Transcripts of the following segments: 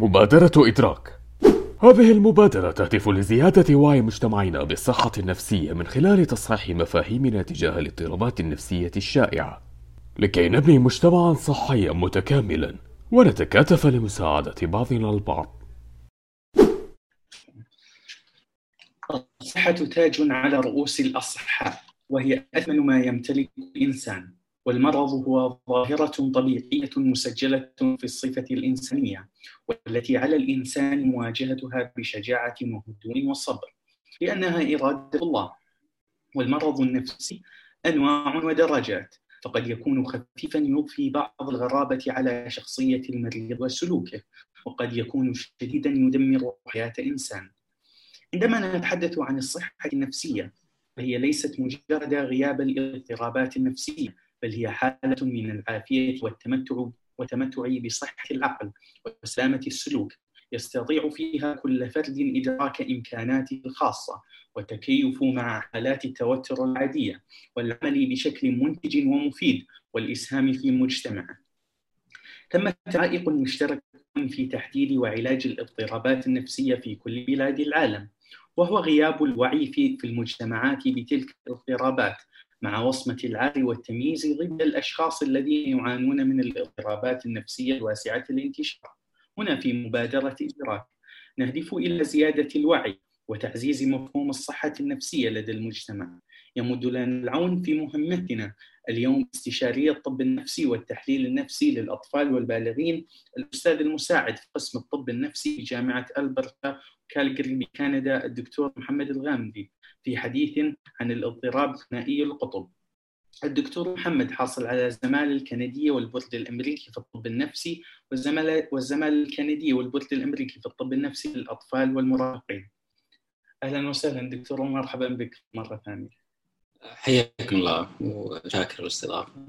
مبادرة إدراك. هذه المبادرة تهدف لزيادة وعي مجتمعنا بالصحة النفسية من خلال تصحيح مفاهيمنا تجاه الاضطرابات النفسية الشائعة. لكي نبني مجتمعا صحيا متكاملا ونتكاتف لمساعدة بعضنا البعض. الصحة تاج على رؤوس الأصحاء وهي أثمن ما يمتلك الإنسان. والمرض هو ظاهرة طبيعية مسجلة في الصفة الإنسانية والتي على الإنسان مواجهتها بشجاعة وهدوء وصبر لأنها إرادة الله. والمرض النفسي أنواع ودرجات فقد يكون خفيفا يضفي بعض الغرابة على شخصية المريض وسلوكه وقد يكون شديدا يدمر حياة إنسان. عندما نتحدث عن الصحة النفسية فهي ليست مجرد غياب الاضطرابات النفسية بل هي حالة من العافية والتمتع والتمتع بصحة العقل وسلامة السلوك يستطيع فيها كل فرد إدراك إمكاناته الخاصة والتكيف مع حالات التوتر العادية والعمل بشكل منتج ومفيد والإسهام في مجتمعه. تم تعائق مشترك في تحديد وعلاج الاضطرابات النفسية في كل بلاد العالم وهو غياب الوعي في المجتمعات بتلك الاضطرابات مع وصمة العار والتمييز ضد الأشخاص الذين يعانون من الاضطرابات النفسية الواسعة الانتشار هنا في مبادرة إدراك نهدف إلى زيادة الوعي وتعزيز مفهوم الصحة النفسية لدى المجتمع. يمد لنا العون في مهمتنا اليوم استشاري الطب النفسي والتحليل النفسي للأطفال والبالغين. الأستاذ المساعد في قسم الطب النفسي بجامعة ألبرتا كالجري بكندا الدكتور محمد الغامدي. في حديث عن الاضطراب ثنائي القطب. الدكتور محمد حاصل على الزمالة الكندية والبورد الأمريكي في الطب النفسي والزمالة والزمالة الكندية والبورد الأمريكي في الطب النفسي للأطفال والمراهقين. أهلا وسهلا دكتور ومرحبا بك مرة ثانية. حياكم الله وشاكر الاستضافة.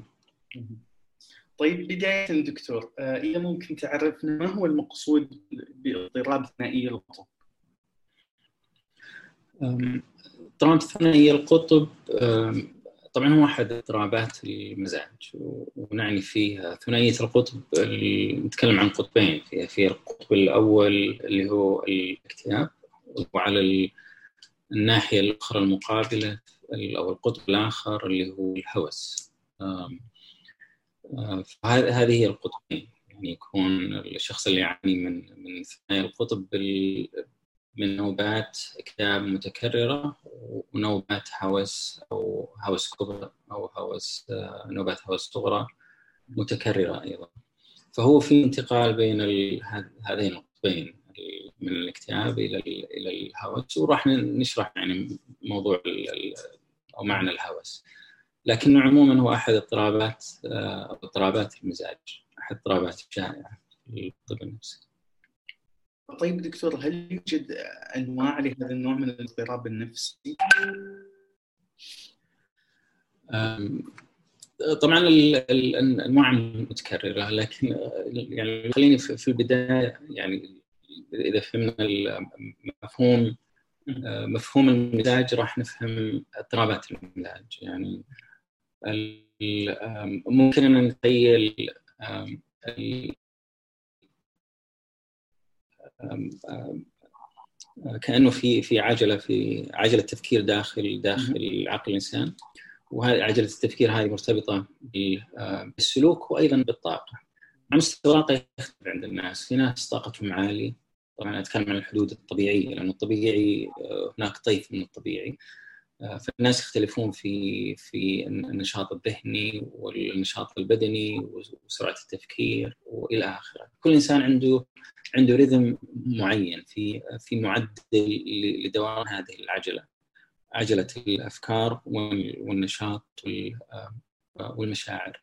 طيب بداية دكتور إذا ممكن تعرفنا ما هو المقصود باضطراب ثنائي القطب؟ اضطراب ثنائي القطب طبعا هو أحد اضطرابات المزاج ونعني فيه ثنائية القطب نتكلم عن قطبين في في القطب الأول اللي هو الاكتئاب وعلى الناحية الأخرى المقابلة أو القطب الآخر اللي هو الهوس. فهذه هي القطبين يعني يكون الشخص اللي يعاني من من ثنائي القطب من نوبات اكتئاب متكرره ونوبات هوس أو هوس كبرى أو هوس نوبات هوس صغرى متكررة أيضا. فهو في انتقال بين هذين القطبين من الاكتئاب إلى إلى الهوس وراح نشرح يعني موضوع أو معنى الهوس. لكنه عموما هو أحد اضطرابات أو اضطرابات المزاج أحد اضطرابات الشائعة في الطب النفسي. طيب دكتور هل يوجد أنواع لهذا النوع من الاضطراب النفسي؟ طبعا الأنواع متكررة لكن يعني خليني في البداية يعني إذا فهمنا المفهوم مفهوم المزاج راح نفهم اضطرابات المزاج يعني ممكن أن نتخيل كأنه في في عجلة في عجلة تفكير داخل داخل عقل الإنسان. وهذه عجلة التفكير هذه مرتبطة بالسلوك وأيضا بالطاقة. على مستوى الطاقة يختلف عند الناس، في ناس طاقتهم عالية. طبعا أتكلم عن الحدود الطبيعية لأنه الطبيعي هناك طيف من الطبيعي. فالناس يختلفون في في النشاط الذهني والنشاط البدني وسرعة التفكير وإلى آخره، كل إنسان عنده عنده رذم معين في في معدل لدوران هذه العجلة. عجلة الأفكار والنشاط والمشاعر.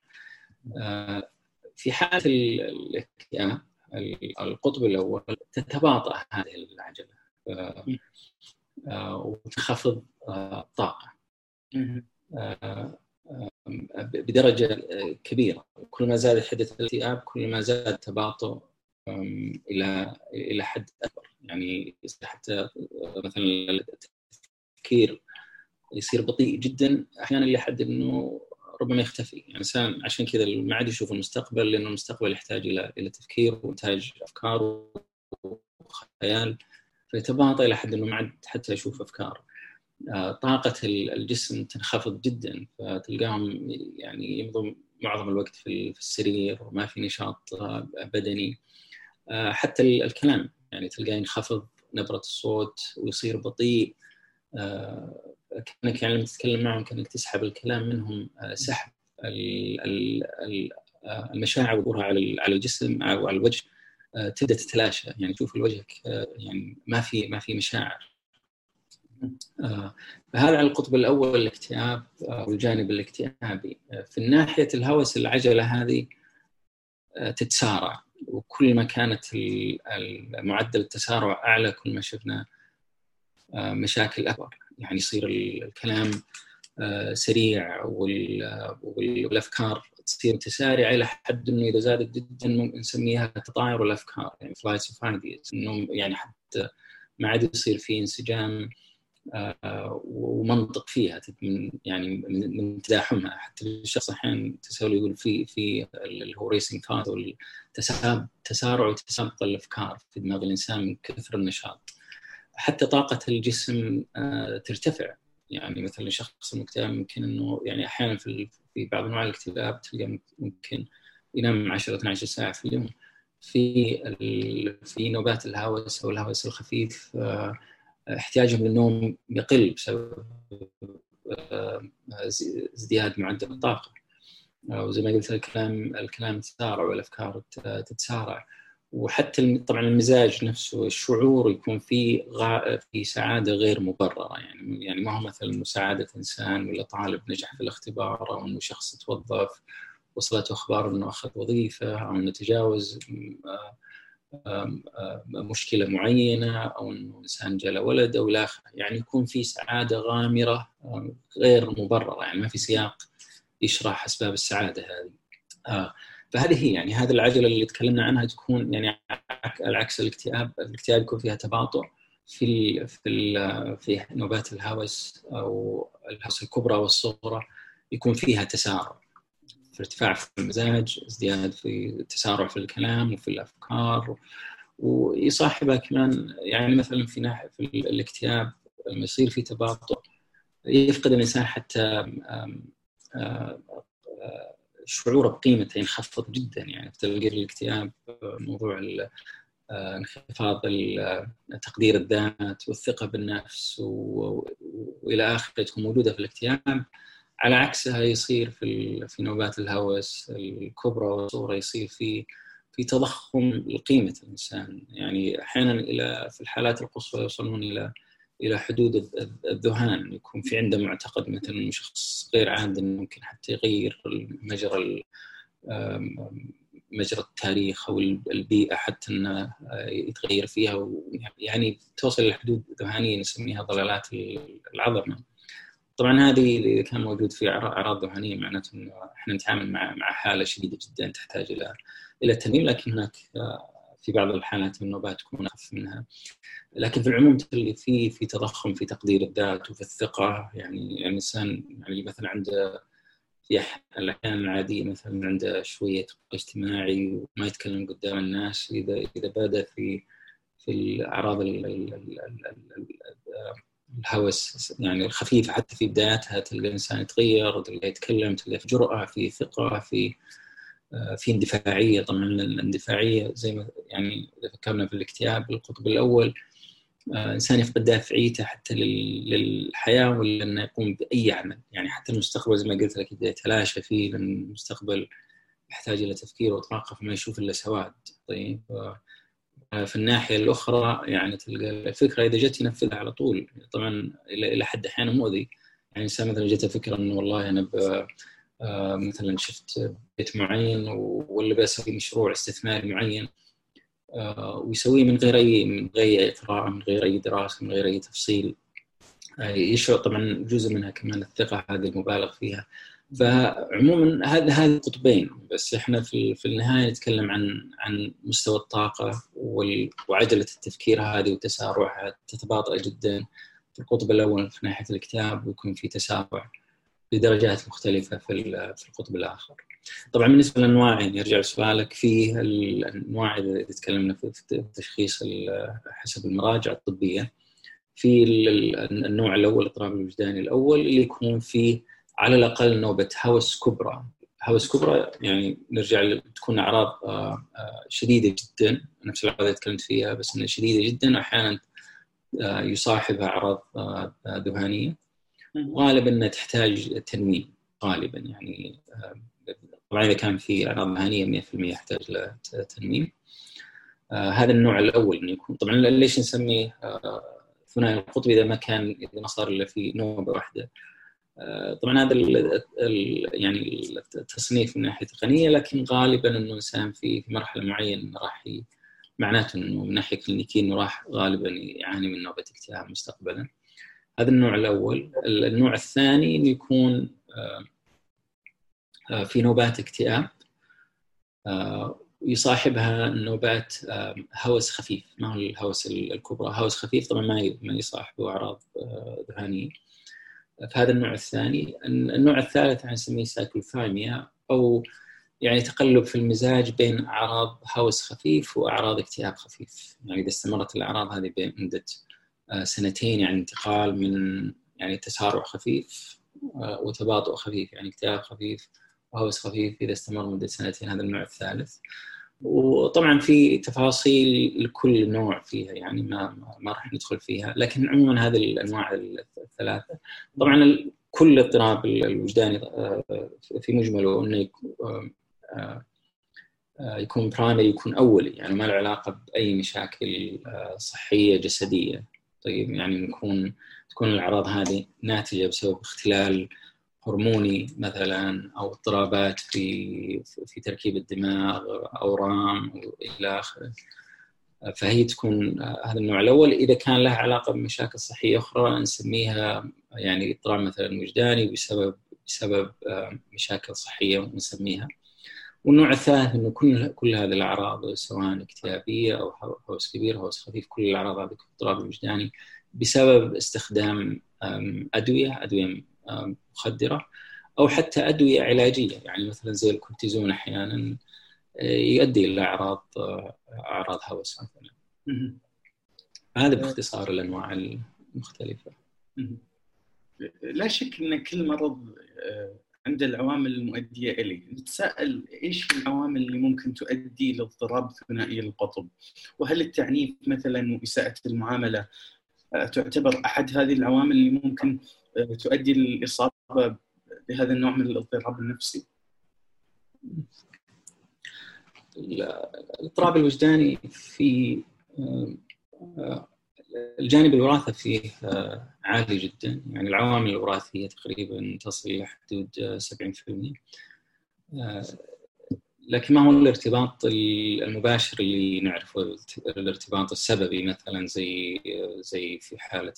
في حالة الاكتئاب القطب الأول تتباطأ هذه العجلة. وتنخفض الطاقه بدرجة كبيرة. كل ما زاد حده الاكتئاب كل ما زاد تباطؤ إلى إلى حد أكبر. يعني حتى مثلا التفكير يصير بطيء جدا. أحيانا لحد إنه ربما يختفي. يعني الإنسان عشان كذا ما عاد يشوف المستقبل لأنه المستقبل يحتاج إلى إلى تفكير وإنتاج أفكار وخيال فيتباطأ إلى حد إنه ما عاد حتى يشوف أفكار. آه، طاقة الجسم تنخفض جدا فتلقاهم يعني يمضوا معظم الوقت في السرير وما في نشاط آه، بدني. آه، حتى الكلام يعني تلقاه ينخفض نبرة الصوت ويصير بطيء. كأنك يعني لما تتكلم معهم كأنك تسحب الكلام منهم سحب المشاعر وظهورها على الجسم أو على الوجه تبدأ تتلاشى. يعني تشوف الوجهك يعني ما في ما في مشاعر. آه، فهذا على القطب الأول الاكتئاب آه، والجانب الاكتئابي. آه، في ناحية الهوس العجلة هذه تتسارع. وكل ما كانت معدل التسارع أعلى كل ما شفنا مشاكل أكبر. يعني يصير الكلام سريع والأفكار تصير متسارعه إلى حد إنه إذا زادت جدا ممكن نسميها تطاير الأفكار. يعني flight of ideas انه يعني حتى ما عاد يصير في انسجام ومنطق فيها من يعني من تزاحمها. حتى الشخص أحيانا تساؤل يقول في في اللي هو racing thoughts تسارع وتسابق الافكار في دماغ الإنسان من كثر النشاط. حتى طاقة الجسم آه، ترتفع. يعني مثلا الشخص المكتئب ممكن إنه يعني أحيانا في في بعض أنواع الاكتئاب تلقى ممكن ينام 10 12 ساعة في اليوم. في في نوبات الهوس أو الهوس الخفيف آه، احتياجهم للنوم يقل بسبب آه، ازدياد معدل الطاقة وزي ما قلت الكلام الكلام تتسارع والأفكار تتسارع وحتى طبعا المزاج نفسه الشعور يكون في. في سعادة غير مبررة يعني يعني ما هو مثلا مساعده إنسان ولا طالب نجح في الاختبار أو إنه شخص توظف وصلته أخبار إنه أخذ وظيفة أو إنه تجاوز آه، مشكلة معينة أو إنه إنسان جاء ولد أو لا يعني يكون في سعادة غامرة غير مبررة يعني ما في سياق يشرح أسباب السعادة هذه. آه فهذه هي يعني هذه العجلة اللي تكلمنا عنها تكون يعني على عكس الاكتئاب، الاكتئاب يكون فيها تباطؤ في في في نوبات الهوس أو الهوس الكبرى والصغرى يكون فيها تسارع في ارتفاع في المزاج ازدياد في تسارع في الكلام وفي الأفكار ويصاحبها كمان يعني مثلا في ناحية في الاكتئاب لما يصير في تباطؤ يفقد الإنسان حتى شعوره بقيمته ينخفض جدا يعني. في الاكتئاب موضوع انخفاض تقدير الذات والثقة بالنفس وإلى آخره تكون موجودة في الاكتئاب. على عكسها يصير في في نوبات الهوس الكبرى والصغرى يصير في في تضخم لقيمة الإنسان. يعني أحيانا إلى في الحالات القصوى يوصلون إلى إلى حدود الذهان. يكون في عنده معتقد مثلا إنه شخص غير عادل ممكن حتى يغير مجرى مجرى التاريخ أو البيئة حتى إنه يتغير فيها. يعني توصل إلى حدود ذهانية نسميها ضلالات العظمة. طبعا هذه اذا كان موجود في أعراض ذهانيه معناته إنه إحنا نتعامل مع مع حالة شديدة جدا تحتاج إلى إلى تنميم لكن هناك آه، في بعض الحالات النوبات تكون أخف منها. لكن في العموم في في تضخم في تقدير الذات وفي الثقة. يعني الإنسان يعني مثلا عنده في الأحيان العادية مثلا عنده شوية اجتماعي وما يتكلم قدام الناس. اذا إذا بدا في في الأعراض الهوس يعني الخفيفة حتى في بداياتها تلقى الإنسان يتغير تلقى يتكلم تلقى في جرأة في ثقة في آه، في اندفاعية. طبعا الاندفاعية زي ما يعني إذا فكرنا في الاكتئاب القطب الإنسان آه، يفقد دافعيته حتى للحياة ولا إنه يقوم بأي عمل. يعني حتى المستقبل زي ما قلت لك إذا يتلاشى فيه لأن المستقبل يحتاج إلى تفكير وطاقة فما يشوف إلا سواد. طيب في الناحية الأخرى يعني تلقى الفكرة إذا جت ينفذها على طول. طبعا إلى حد أحيانا مؤذي. يعني إنسان مثلا جته فكرة إنه والله أنا آه، مثلا شفت بيت معين ولا بسوي مشروع استثماري معين آه، ويسويه من غير اي من غير قراءه من غير أي دراسة من غير أي تفصيل. آه، يشعر طبعا جزء منها كمان الثقة هذه المبالغ فيها. فعموما هذا هذه قطبين بس إحنا في في النهاية نتكلم عن عن مستوى الطاقة وعجله التفكير هذه وتسارعها تتباطأ جدا في القطب الأول في ناحية الكتاب ويكون في تسارع بدرجات مختلفة في في القطب الآخر. طبعا بالنسبة للانواع يعني يرجع لسؤالك في الأنواع إذا تكلمنا في التشخيص حسب المراجع الطبية في النوع الأول الاضطراب الوجداني الأول اللي يكون فيه على الأقل نوبه هوس كبرى. هوس كبرى يعني نرجع تكون أعراض آه، آه، شديدة جدا. نفس الاعراض اللي تكلمت فيها بس إنها شديدة جدا. أحيانا آه، يصاحبها أعراض ذهانية. غالبا إنها تحتاج تنويم غالبا يعني طبعا إذا كان في أعراض ذهانية 100% يحتاج لتنويم هذا النوع الأول إنه يكون. طبعا ليش نسميه ثنائي القطب إذا ما كان إذا ما صار إلا في نوبة واحدة؟ طبعا هذا ال يعني التصنيف من ناحية تقنيه لكن غالبا إنه الانسان في مرحلة معينة راح معناته إنه من ناحية كلينيكية إنه راح غالبا يعاني من نوبة اكتئاب مستقبلا. هذا النوع الأول، النوع الثاني إنه يكون آه، آه، في نوبات اكتئاب يصاحبها نوبات هوس خفيف. ما هو الهوس الكبرى هوس خفيف طبعا ما ما يصاحبه أعراض ذهانية. في هذا النوع الثاني النوع الثالث نسميه سايكلوثايميا أو يعني تقلب في المزاج بين أعراض هوس خفيف وأعراض اكتئاب خفيف. يعني إذا استمرت الأعراض هذه مده آه، سنتين يعني انتقال من يعني تسارع خفيف آه، وتباطؤ خفيف يعني اكتئاب خفيف وهوس خفيف إذا استمر مده سنتين هذا النوع الثالث. وطبعا في تفاصيل لكل نوع فيها يعني ما ما راح ندخل فيها لكن عموما هذه الأنواع الثلاثة. طبعا كل اضطراب الوجداني آه، في مجمله إنه آه، آه، يكون برايمري يكون أولي يعني ما له علاقة بأي مشاكل صحية جسدية. طيب يعني يكون تكون الأعراض هذه ناتجة بسبب اختلال هرموني مثلا أو اضطرابات في في تركيب الدماغ أورام إلى آخره. فهي تكون هذا النوع الأول. إذا كان لها علاقة بمشاكل صحية أخرى نسميها يعني اضطراب مثلا وجداني بسبب بسبب مشاكل صحية نسميها. والنوع الثالث إنه كل كل هذه الأعراض سواء اكتئابية أو هوس كبير هوس خفيف كل الأعراض هذه الاضطراب الوجداني بسبب استخدام أدوية أدوية مخدرة أو حتى أدوية علاجية. يعني مثلا زي الكورتيزون أحيانا آه، يؤدي إلى أعراض آه، أعراض هوس مثلا. هذا باختصار الأنواع المختلفة. لا شك أن كل مرض آه، عنده العوامل المؤدية إليه، نتساءل إيش العوامل اللي ممكن تؤدي لاضطراب ثنائي القطب؟ وهل التعنيف مثلا وإساءة المعاملة تعتبر أحد هذه العوامل اللي ممكن تؤدي للإصابة بهذا النوع من الاضطراب النفسي؟ الاضطراب الوجداني في آه، الجانب الوراثة فيه آه، عالي جدا. يعني العوامل الوراثية تقريبا تصل إلى حدود 70% آه، لكن ما هو الارتباط المباشر اللي نعرفه؟ الارتباط السببي مثلا زي زي في حالة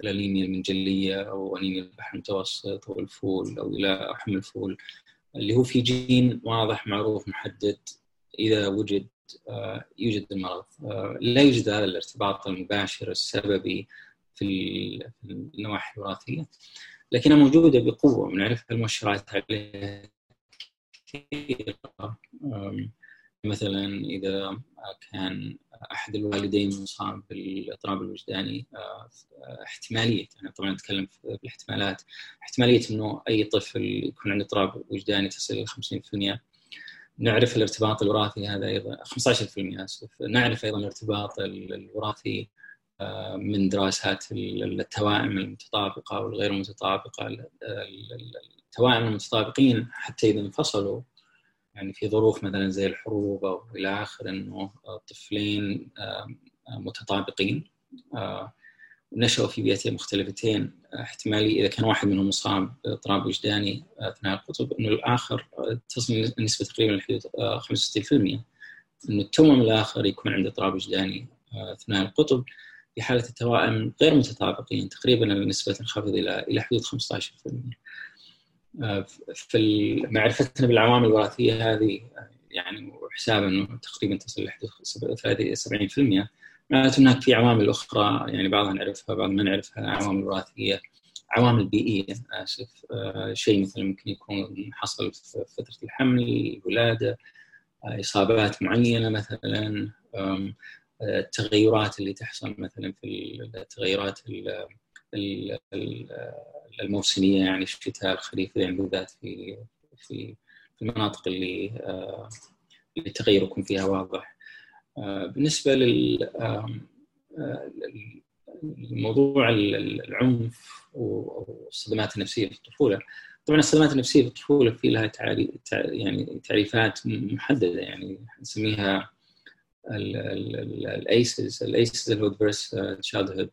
الانيميا المنجلية أو انيميا البحر المتوسط أو الفول أو إلى حمل الفول اللي هو في جين واضح معروف محدد إذا وجد آه، يوجد المرض. آه، لا يوجد هذا الارتباط المباشر السببي في النواحي الوراثية لكنها موجودة بقوة. ونعرف المؤشرات عليها كثيرة. مثلا إذا كان أحد الوالدين مصاب بالاضطراب الوجداني آه، احتمالية يعني طبعا نتكلم في الاحتمالات احتمالية إنه أي طفل يكون عنده اضطراب وجداني تصل إلى 50% نعرف الارتباط الوراثي هذا أيضا 15% أسف. نعرف أيضا الارتباط الوراثي آه، من دراسات التوائم المتطابقة والغير المتطابقة التوائم المتطابقين حتى إذا انفصلوا يعني في ظروف مثلا زي الحروب أو إلى اخره إنه طفلين متطابقين. نشأوا في بيئتين مختلفتين. احتمالي إذا كان واحد منهم مصاب باضطراب وجداني أثناء القطب إنه الآخر تصل النسبة تقريبا لحدود 65% إنه التوأم الآخر يكون عنده اضطراب وجداني أثناء القطب في حالة التوائم غير متطابقين تقريبا النسبة تنخفض إلى إلى حدود 15% في معرفتنا بالعوامل الوراثية هذه يعني وحساب إنه تقريبا تصل لحدود 70% معناته هناك في عوامل أخرى يعني بعضها نعرفها بعض ما نعرفها عوامل وراثية عوامل بيئية آسف شيء مثلا ممكن يكون حصل في فترة الحمل الولاده إصابات معينة مثلا التغيرات اللي تحصل مثلا في التغيرات الموسمية يعني الشتاء الخريف يعني بالذات في في المناطق اللي اللي التغير يكون فيها واضح. بالنسبة لل الموضوع العنف والصدمات النفسية في الطفولة. طبعا الصدمات النفسية في الطفولة في لها يعني تعريفات محددة. يعني نسميها ال ACEs ال ACEs اللي هو adverse childhood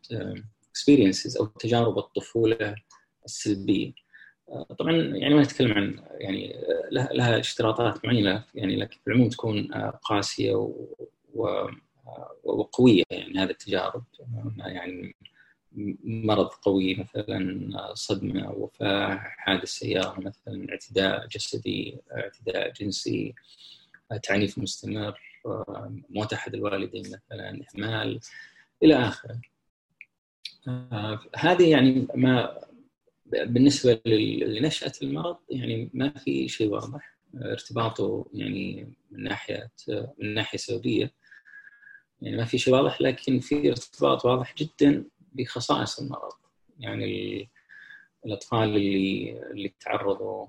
experiences أو تجارب الطفولة السلبية. طبعا يعني ما نتكلم عن يعني لها اشتراطات معينة يعني لكن في العموم تكون قاسية و وقوية يعني هذه التجارب. يعني مرض قوي مثلا صدمة وفاة حادث سيارة مثلا اعتداء جسدي اعتداء جنسي تعنيف مستمر موت أحد الوالدين مثلا إهمال إلى آخره. هذه يعني ما بالنسبة لنشأة المرض يعني ما في شيء واضح. ارتباطه يعني من ناحية من ناحية سببيه يعني ما في شيء واضح لكن في ارتباط واضح جدا بخصائص المرض. يعني الأطفال اللي اللي تعرضوا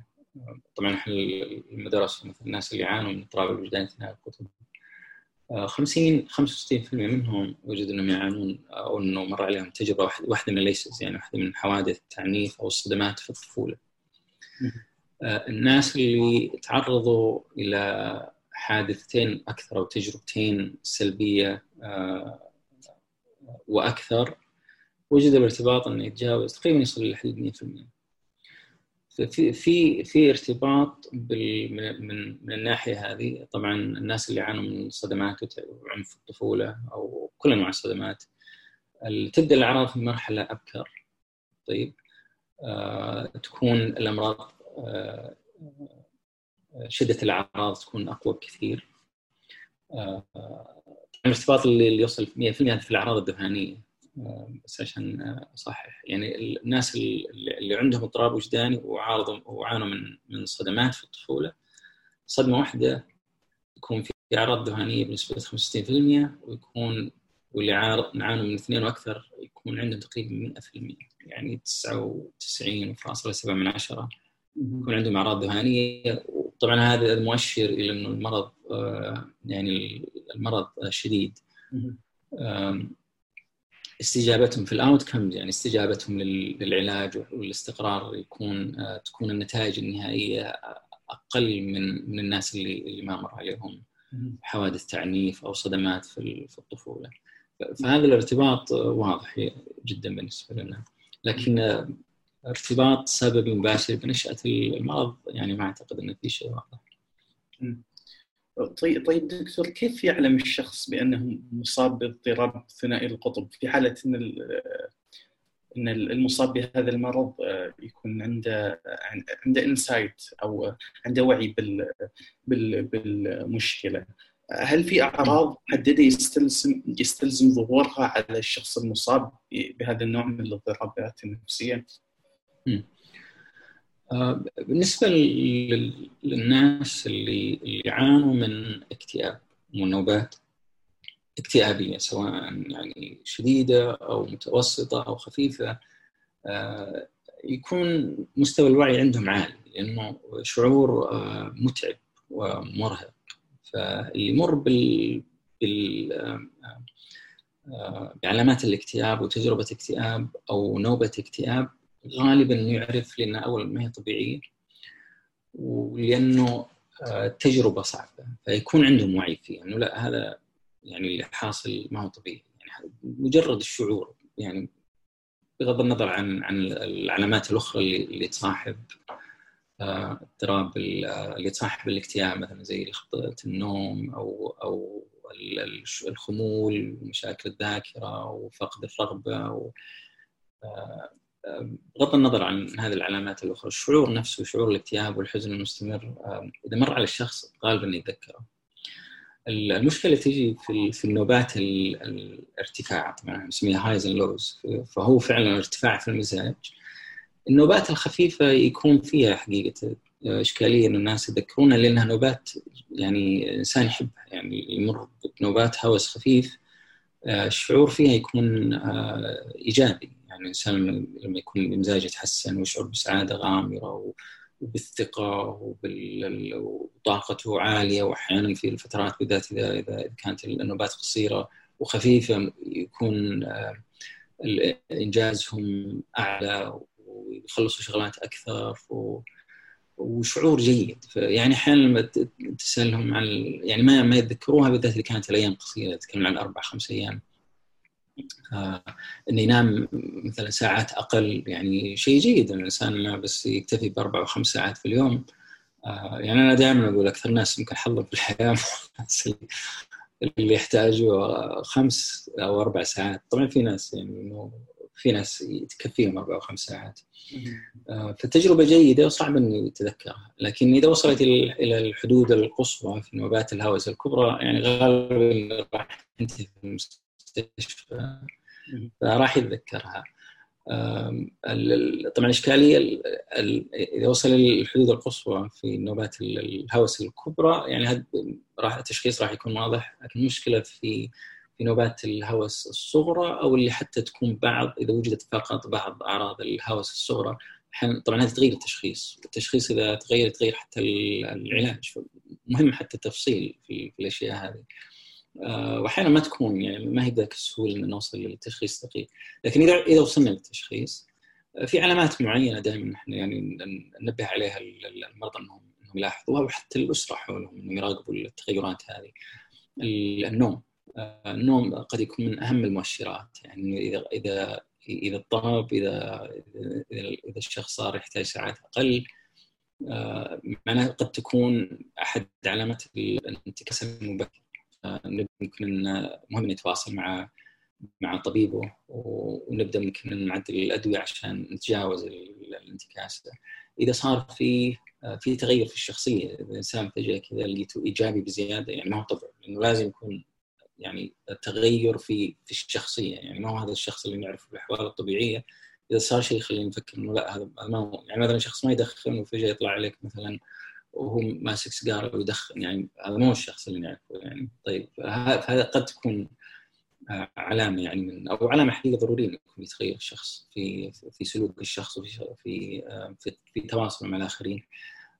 طبعا إحنا المدرسة مثل الناس اللي يعانوا من اضطراب الوجدان اثناء الكتب 50 65% منهم وجدوا أنهم يعانون أو أنه مر عليهم تجربة واحدة من الليسز يعني واحدة من حوادث التعنيف أو الصدمات في الطفولة. الناس اللي تعرضوا إلى حادثتين أكثر أو تجربتين سلبية وأكثر وجد الارتباط إنه يتجاوز تقريبا يصل لحد 100%. في في في ارتباط من من الناحية هذه. طبعا الناس اللي يعانوا من صدمات وعنف الطفولة أو كل أنواع الصدمات تبدأ الأعراض في مرحلة أبكر. طيب آه تكون الأمراض آه شدة الأعراض تكون أقوى بكثير. آه الارتباط اللي يوصل 100% في الأعراض الذهانيه بس عشان اصحح يعني الناس اللي عندهم اضطراب وجداني وعارضوا وعانوا من من صدمات في الطفولة. صدمة واحدة يكون في أعراض ذهانيه بنسبة 65% ويكون واللي يعانوا من اثنين وأكثر يكون عندهم تقريبا 100% يعني 99.7 من عشرة. يكون عندهم أعراض ذهانيه وطبعا هذا مؤشر إلى إنه المرض يعني المرض شديد. استجابتهم في الاوت كمز يعني استجابتهم للعلاج والاستقرار يكون تكون النتائج النهائية أقل من من الناس اللي اللي ما مر عليهم حوادث تعنيف أو صدمات في في الطفولة. فهذا الارتباط واضح جدا بالنسبة لنا. لكن ارتباط سببي مباشر بنشأة المرض يعني ما أعتقد انه في شيء واضح. طيب طيب دكتور كيف يعلم الشخص بأنه مصاب باضطراب ثنائي القطب في حالة إن إن المصاب بهذا المرض يكون عنده عنده انسايت أو عنده وعي بال بالمشكلة هل في أعراض محددة يستلزم يستلزم ظهورها على الشخص المصاب بهذا النوع من الاضطرابات النفسية؟ بالنسبة للناس اللي يعانوا من اكتئاب ونوبات اكتئابية سواء يعني شديدة أو متوسطة أو خفيفة يكون مستوى الوعي عندهم عالي لأنه شعور متعب ومرهق. فاللي يمر بال, بال... بعلامات الاكتئاب وتجربة اكتئاب أو نوبة اكتئاب غالبا يعرف لانها اولا ما هي طبيعية ولأنه تجربة صعبة فيكون عندهم وعي فيه إنه لا هذا يعني اللي حاصل ما هو طبيعي. يعني مجرد الشعور يعني بغض النظر عن عن العلامات الأخرى اللي اللي تصاحب اضطراب اللي تصاحب الاكتئاب مثلا زي خطأ النوم أو أو الخمول ومشاكل الذاكرة وفقد الرغبة و بغض النظر عن هذه العلامات الأخرى الشعور نفسه شعور الاكتئاب والحزن المستمر إذا مر على الشخص غالبا يتذكره. المشكلة تيجي في في النوبات الارتفاع طبعا نسميها highs and lows فهو فعلا ارتفاع في المزاج. النوبات الخفيفة يكون فيها حقيقة إشكالية إن الناس يذكرونها لأنها نوبات يعني الانسان يحبها يعني يمر بنوبات هوس خفيف الشعور فيها يكون إيجابي. يعني الإنسان لما يكون مزاجه يتحسن ويشعر بسعادة غامرة وبالثقة وطاقته عالية وأحيانا في الفترات بالذات اذا اذا كانت النوبات قصيرة وخفيفة يكون إنجازهم أعلى ويخلصوا شغلات أكثر و... وشعور جيد. يعني أحيانا لما تسألهم عن يعني ما ما يتذكروها بالذات اللي كانت الأيام قصيرة تتكلم عن أربع خمس أيام. آه إنه ينام مثلا ساعات أقل يعني شيء جيد إن الإنسان ما بس يكتفي بأربع أو خمس ساعات في اليوم. آه يعني أنا دائما أقول أكثر الناس يمكن حظا في الحياة اللي يحتاجوا خمس أو أربع ساعات. طبعا في ناس يعني انه في ناس تكفيهم أربع أو خمس ساعات. آه فالتجربه جيدة وصعب انه يتذكرها لكن إذا وصلت إلى الحدود القصوى في نوبات الهوس الكبرى يعني غالبا راح تنتهي في المستشفى فراح يتذكرها طبعا الاشكاليه إذا وصل للحدود القصوى في نوبات الهوس الكبرى يعني راح التشخيص راح يكون واضح لكن المشكلة في في نوبات الهوس الصغرى أو اللي حتى تكون بعض إذا وجدت فقط بعض أعراض الهوس الصغرى. طبعا هذه تغير التشخيص، التشخيص إذا تغير تغير حتى العلاج. مهم حتى التفصيل في, في الأشياء هذه. آه، وأحيانا ما تكون يعني ما هي ذاك السهولة إن نوصل للتشخيص دقيق. لكن إذا إذا وصلنا للتشخيص آه، في علامات معينة دائما نحن يعني ننبه عليها المرضى إنهم إنهم يلاحظوها وحتى الأسرة حولهم إنهم يراقبوا التغيرات هذه. النوم آه، النوم قد يكون من أهم المؤشرات. يعني إذا إذا إذا اضطرب إذا إذا الشخص صار يحتاج ساعات أقل معناها قد تكون أحد علامات الانتكاسة المبكرة. ممكن مهم نتواصل مع مع طبيبه ونبدأ ممكن نعدل الأدوية عشان نتجاوز الانتكاسه إذا صار في في تغير في الشخصية الإنسان فجأة كذا لقيته إيجابي بزيادة يعني ما هو طبع لأنه لازم يكون يعني تغير في في الشخصية يعني ما هو هذا الشخص اللي نعرفه في الاحوال الطبيعية. إذا صار شيء يخلينا نفكر إنه لا هذا ما هو يعني مثلا شخص ما يدخن وفجأة يطلع عليك مثلا وهو ماسك سيجارة ويدخن يعني هذا مو الشخص اللي نعرفه يعني. طيب هذا قد تكون آه، علامة يعني من أو علامة حقيقه ضروريه إنه يتغير الشخص في في سلوك الشخص وفي في آه، في, في تواصله مع الآخرين.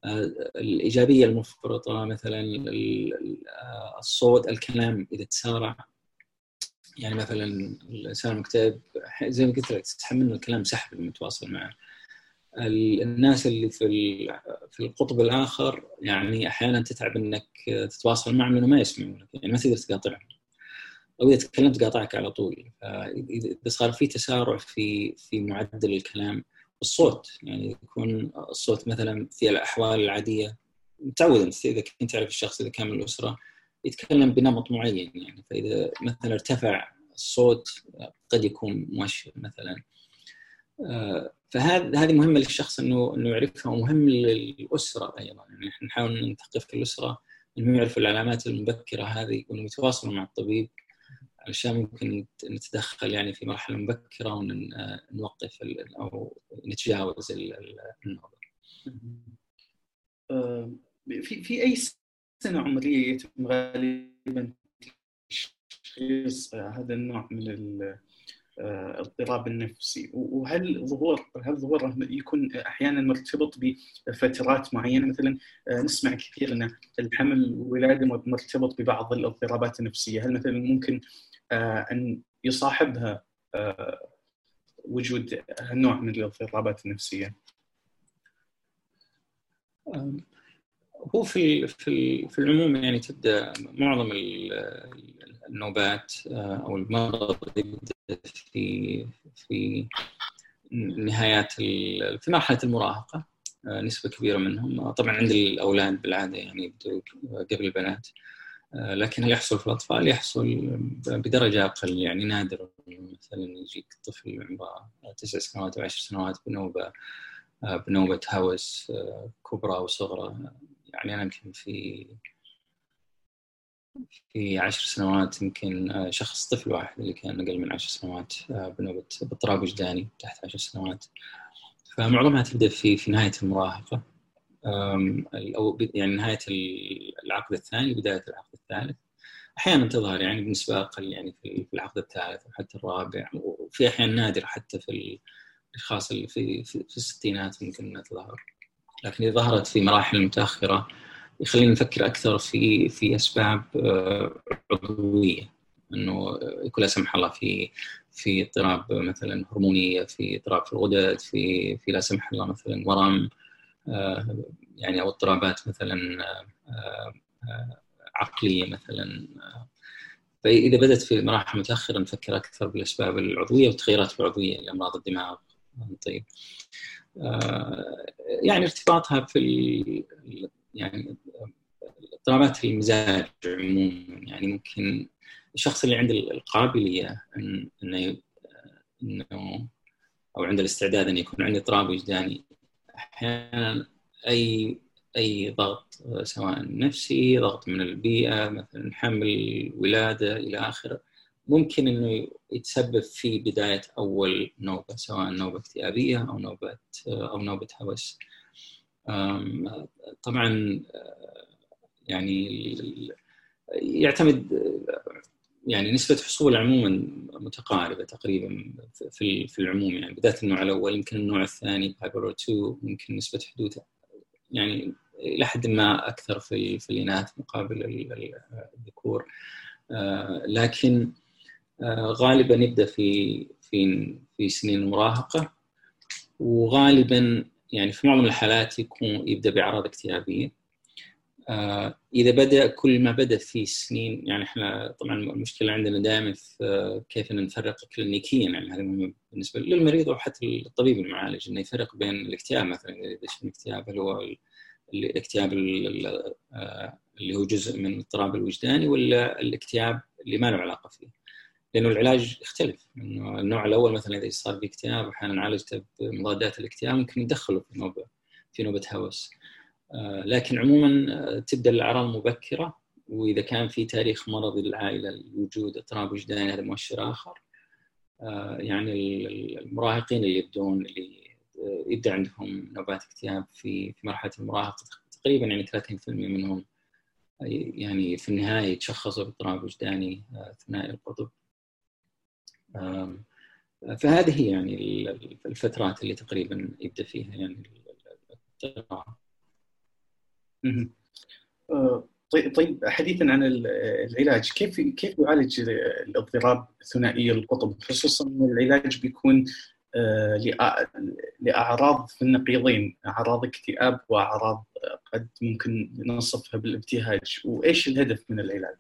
آه، الإيجابية المفرطة مثلا الصوت الكلام إذا تسارع. يعني مثلا الإنسان المكتئب زي ما قلت لك تستحمل منه الكلام سحب المتواصل معه. الناس اللي في في القطب الآخر يعني أحيانا تتعب إنك تتواصل معهم لأنه ما يسمعونك يعني ما تقدر تقاطعهم. أو إذا تكلمت قاطعك على طول. اذا صار في تسارع في في معدل الكلام. الصوت يعني يكون الصوت مثلا في الأحوال العادية. متعود أنت إذا كنت تعرف الشخص إذا كان من الأسرة يتكلم بنمط معين يعني. فإذا مثلا ارتفع الصوت قد يكون مؤشر مثلا. فهذه هذه مهمة للشخص انه إنه يعرفها ومهم للأسرة أيضا يعني إحنا نحاول نثقف الأسرة انهم يعرفوا العلامات المبكرة هذه وإنهم يتواصلوا مع الطبيب علشان ممكن نتدخل يعني في مرحلة مبكرة ونوقف أو نتجاوز. آه، في في أي سنة عمرية يتم غالبا تشخيص هذا النوع من الاضطراب النفسي. وهل ظهور هل ظهوره يكون أحيانا مرتبط بفترات معينة؟ مثلا آه، نسمع كثير إن الحمل والولاده مرتبط ببعض الاضطرابات النفسية. هل مثلا ممكن آه، أن يصاحبها آه، وجود هالنوع من الاضطرابات النفسية؟ هو في في في العموم يعني تبدأ معظم النوبات أو المرض يبدأ في في نهايات في مرحلة المراهقة آه، نسبة كبيرة منهم. طبعا عند الأولاد بالعادة يعني يبدوا قبل البنات آه، لكن هل يحصل في الأطفال؟ يحصل بدرجة أقل. يعني نادر مثلا يجيك طفل عمره تسع سنوات أو عشر سنوات بنوبة آه، بنوبة هوس كبرى وصغرى يعني أنا يمكن في في عشر سنوات يمكن آه، شخص طفل واحد اللي كان أقل من عشر سنوات آه، بنوبة اضطراب وجداني تحت عشر سنوات. فمعظمها تبدأ في في نهاية المراهقة. أو يعني نهاية العقد الثاني بداية العقد الثالث. أحيانا تظهر يعني بنسبة أقل يعني في العقد الثالث أو حتى الرابع. وفي أحيان نادرة حتى في الاشخاص اللي في في, في الستينات ممكن إنها تظهر. لكن إذا ظهرت في مراحل متأخرة يخلينا نفكر أكثر في في أسباب آه، عضوية. إنه يكون لا سمح الله في في اضطراب مثلا هرمونية في اضطراب في الغدد في في لا سمح الله مثلا ورم آه، يعني أو اضطرابات مثلا آه، عقلية مثلا. فإذا بدأت في مراحل متأخرة نفكر أكثر بالأسباب العضوية والتغيرات العضوية لأمراض الدماغ. طيب. يعني ارتباطها في يعني اضطرابات المزاج عموما. يعني ممكن الشخص اللي عنده القابلية أنه أنه أو عنده الاستعداد أن يكون عنده اضطراب وجداني أحيانا اي أي ضغط سواء نفسي ضغط من البيئة مثلا حمل ولادة إلى اخره ممكن إنه يتسبب في بداية أول نوبة سواء نوبة اكتئابية أو نوبه أو نوبة هوس. طبعا يعني يعتمد يعني نسبة حصول عموما متقاربة تقريبا في في العموم يعني بداية النوع الأول يمكن النوع الثاني بايبر 2 ممكن نسبة حدوث يعني إلى حد ما أكثر في في الإناث مقابل الذكور. آه، لكن آه، غالبا يبدأ في في في سنين المراهقة وغالبا يعني في معظم الحالات يكون يبدأ بأعراض اكتئابية. آه، إذا بدأ كل ما بدأ في سنين يعني إحنا طبعا المشكلة عندنا دائما في كيف نفرق كلينيكيا يعني هذا مهم بالنسبة للمريض أو حتى الطبيب المعالج إنه يفرق بين الاكتئاب مثلا إذا الاكتئاب هل هو الاكتئاب آه، اللي هو جزء من الاضطراب الوجداني ولا الاكتئاب اللي ما له علاقة فيه. لأنه العلاج يختلف. إنه النوع الأول مثلا إذا صار في اكتئاب أحيانا عالجته بمضادات الاكتئاب ممكن يدخله في نوبة في نوبة هوس. آه، لكن عموما آه، تبدأ الأعراض مبكرة وإذا كان في تاريخ مرضي للعائله لوجود اضطراب وجداني هذا مؤشر آخر. آه، يعني المراهقين اللي يبدون اللي يبدأ عندهم نوبات اكتئاب في في مرحلة المراهقة تقريبا يعني 30% منهم يعني في النهاية يتشخصوا باضطراب وجداني ثنائي القطب. فهذه هي يعني الفترات اللي تقريبا يبدأ فيها يعني طيب طيب حديثا عن العلاج كيف كيف يعالج الاضطراب ثنائي القطب؟ خصوصا ان العلاج بيكون آه، لأعراض في النقيضين أعراض اكتئاب وأعراض قد ممكن نصفها بالابتهاج. وإيش الهدف من العلاج؟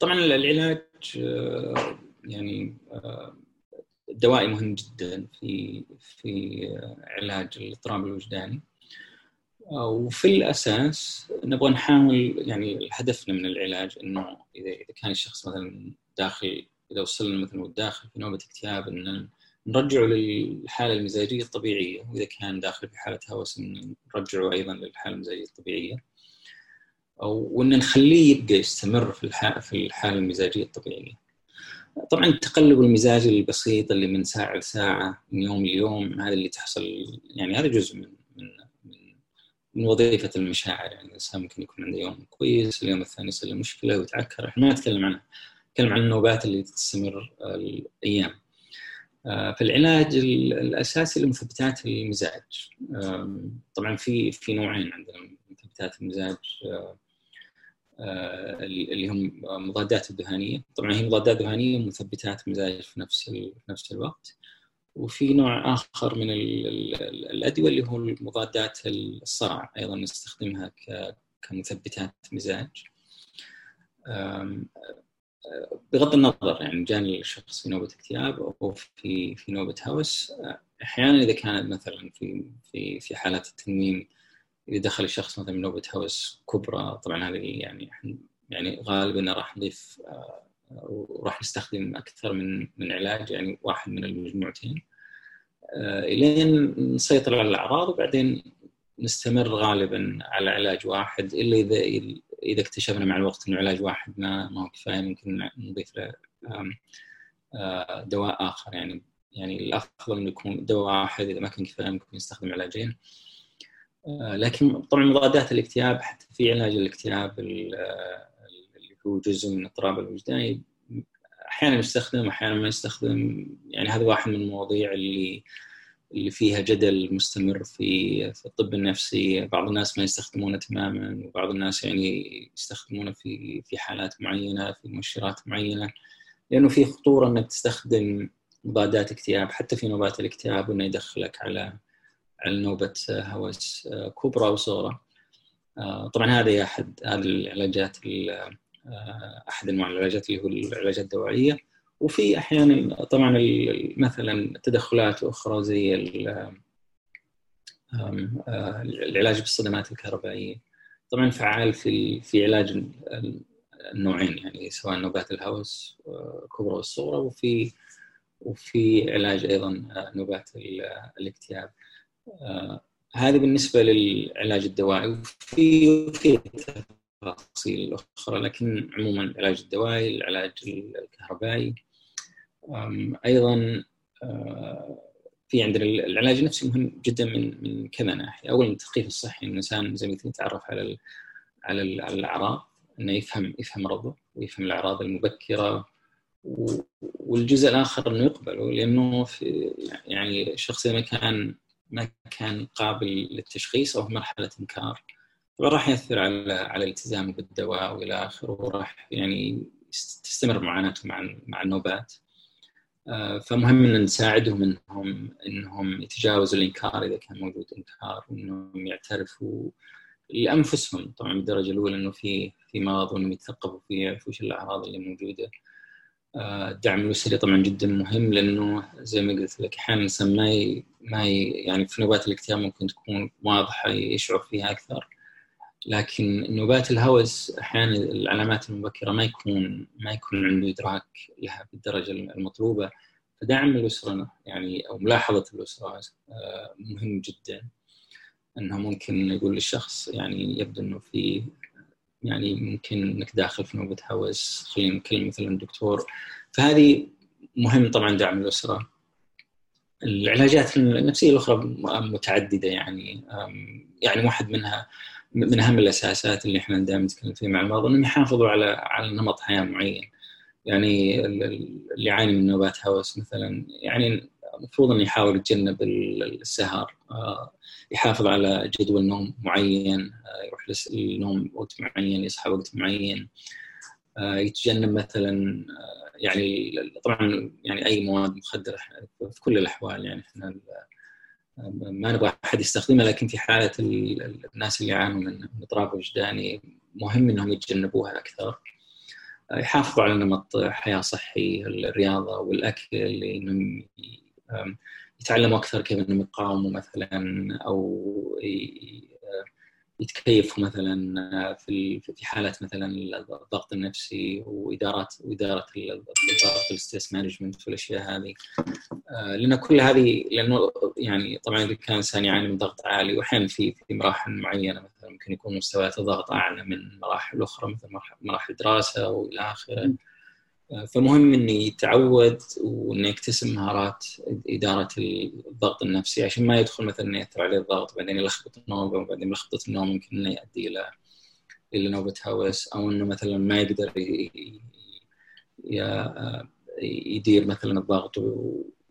طبعا العلاج آه، يعني الدوائي مهم جدا في في علاج الاضطراب الوجداني. وفي الأساس نبغى نحاول يعني هدفنا من العلاج إنه إذا كان الشخص مثلا داخل إذا وصلنا مثلا داخل في نوبة اكتئاب إن نرجعه للحالة المزاجية الطبيعية وإذا كان داخل في حالة هوس نرجعه أيضا للحالة المزاجية الطبيعية. أو وإن نخليه يبقى يستمر في في الحالة المزاجية الطبيعية. طبعا التقلب المزاجي البسيط اللي من ساعة لساعة من يوم ليوم هذا اللي تحصل يعني هذا جزء من من من, من وظيفة المشاعر. يعني الإنسان ممكن يكون عنده يوم كويس اليوم الثاني يصير له مشكلة ويتعكر. إحنا ما نتكلم عنها نتكلم عن النوبات اللي تستمر الأيام. آه، فالعلاج الأساسي لمثبتات المزاج. طبعا في في نوعين عندنا مثبتات المزاج آه، آه، اللي هم مضادات الدهانية. طبعا هي مضادات دهانية ومثبتات مزاج في نفس نفس الوقت. وفي نوع آخر من الأدوية اللي هو المضادات الصرع أيضا نستخدمها كمثبتات مزاج. بغض النظر يعني جاني الشخص في نوبة اكتئاب أو في في نوبة هوس أحيانا إذا كانت مثلا في في في حالات التنميم إذا دخل الشخص مثلا نوبة هوس كبرى طبعا هذه يعني يعني غالبا راح نضيف آه، وراح نستخدم أكثر من من علاج يعني واحد من المجموعتين. آه، إلين نسيطر على الأعراض وبعدين نستمر غالبا على علاج واحد إلا إذا إذا اكتشفنا مع الوقت إنه علاج واحد ما ما هو كفاية ممكن نضيف له آه، دواء آخر. يعني يعني الأفضل إنه يكون دواء واحد إذا ما كان كفاية ممكن يستخدم علاجين. لكن طبعا مضادات الاكتئاب حتى في علاج الاكتئاب اللي هو جزء من الاضطراب الوجداني أحيانا يستخدم أحيانا ما يستخدم. يعني هذا واحد من المواضيع اللي اللي فيها جدل مستمر في في الطب النفسي. بعض الناس ما يستخدمونه تماما وبعض الناس يعني يستخدمونه في في حالات معينة في مؤشرات معينة لأنه في خطورة إنك تستخدم مضادات اكتئاب حتى في نوبات الاكتئاب انه يدخلك على على نوبه هوس كبرى وصغرى طبعا هذه أحد هذه العلاجات أحد أنواع العلاجات اللي هو العلاجات الدوائية. وفي أحيانا طبعا مثلا تدخلات أخرى زي العلاج بالصدمات الكهربائية. طبعا فعال في في علاج النوعين يعني سواء نوبات الهوس الكبرى والصغرى وفي وفي علاج أيضا نوبات الاكتئاب. هذه بالنسبة للعلاج الدوائي وفي في تفاصيل أخرى لكن عموما العلاج الدوائي العلاج الكهربائي أيضا في عندنا العلاج النفسي مهم جدا من من كذا ناحية، اولا التثقيف الصحي إن الإنسان زي ما يتعرف على على الأعراض إنه يفهم يفهم مرضه ويفهم الأعراض المبكرة والجزء الآخر إنه يقبله لأنه في يعني الشخص ما كان ما كان قابل للتشخيص أو في مرحلة إنكار. طبعا راح يأثر على على التزامه بالدواء وإلى آخره وراح يعني تستمر معاناته مع مع النوبات. آه، فمهم إن نساعدهم انهم إنهم يتجاوزوا الإنكار إذا كان موجود إنكار وإنهم يعترفوا لأنفسهم. طبعا بالدرجة الأولى إنه في في مرض وإنهم يتثقفوا فيه يعرفوا إيش الأعراض اللي موجودة. الدعم الأسري طبعا جدا مهم لأنه زي ما قلت لك أحيانا الإنسان ما. ما. يعني في نوبات الاكتئاب ممكن تكون واضحة يشعر فيها أكثر لكن نوبات الهوس أحيانا العلامات المبكرة ما يكون ما يكون عنده إدراك لها بالدرجة المطلوبة فدعم الأسرة يعني أو ملاحظة الأسرة آه، مهم جدا أنه ممكن يقول للشخص يعني يبدو أنه في يعني ممكن إنك داخل في نوبة هوس خلينا نكلم مثلا الدكتور فهذه مهم طبعا دعم الأسرة. العلاجات النفسية الأخرى متعددة يعني يعني واحد منها من أهم الأساسات اللي إحنا دائما نتكلم فيها مع المرضى إنهم يحافظوا على على نمط حياة معين. يعني اللي يعاني من نوبات هوس مثلا يعني المفروض إنه يحاول يتجنب السهر. آه، يحافظ على جدول نوم معين آه، يروح للنوم وقت معين يصحى وقت معين. آه، يتجنب مثلا يعني طبعا يعني أي مواد مخدرة في كل الأحوال يعني إحنا ما نبغى أحد يستخدمها لكن في حالة الناس اللي يعانوا من اضطراب وجداني مهم إنهم يتجنبوها أكثر. يحافظوا على نمط حياة صحي الرياضة والأكل إنهم يتعلموا أكثر كيف إنهم يقاوموا مثلا أو يتكيفوا مثلا في في حالات مثلا الضغط النفسي وادارات وإدارة الضغط ال stress management والأشياء هذه. آه، لأن كل هذه لأنه يعني طبعا إذا كان الإنسان يعاني من ضغط عالي واحيانا في في مراحل معينة مثلا ممكن يكون مستويات الضغط أعلى من مراحل أخرى مثل مراحل دراسة وإلى آخره. فمهم انه يتعود وإنه يكتسب مهارات إدارة الضغط النفسي عشان ما يدخل مثلا يأثر عليه الضغط بعدين يلخبط النوم وبعدين لخبطه النوم ممكن إنه يؤدي إلى إلى نوبة هوس أو إنه مثلا ما يقدر يدير مثلا الضغط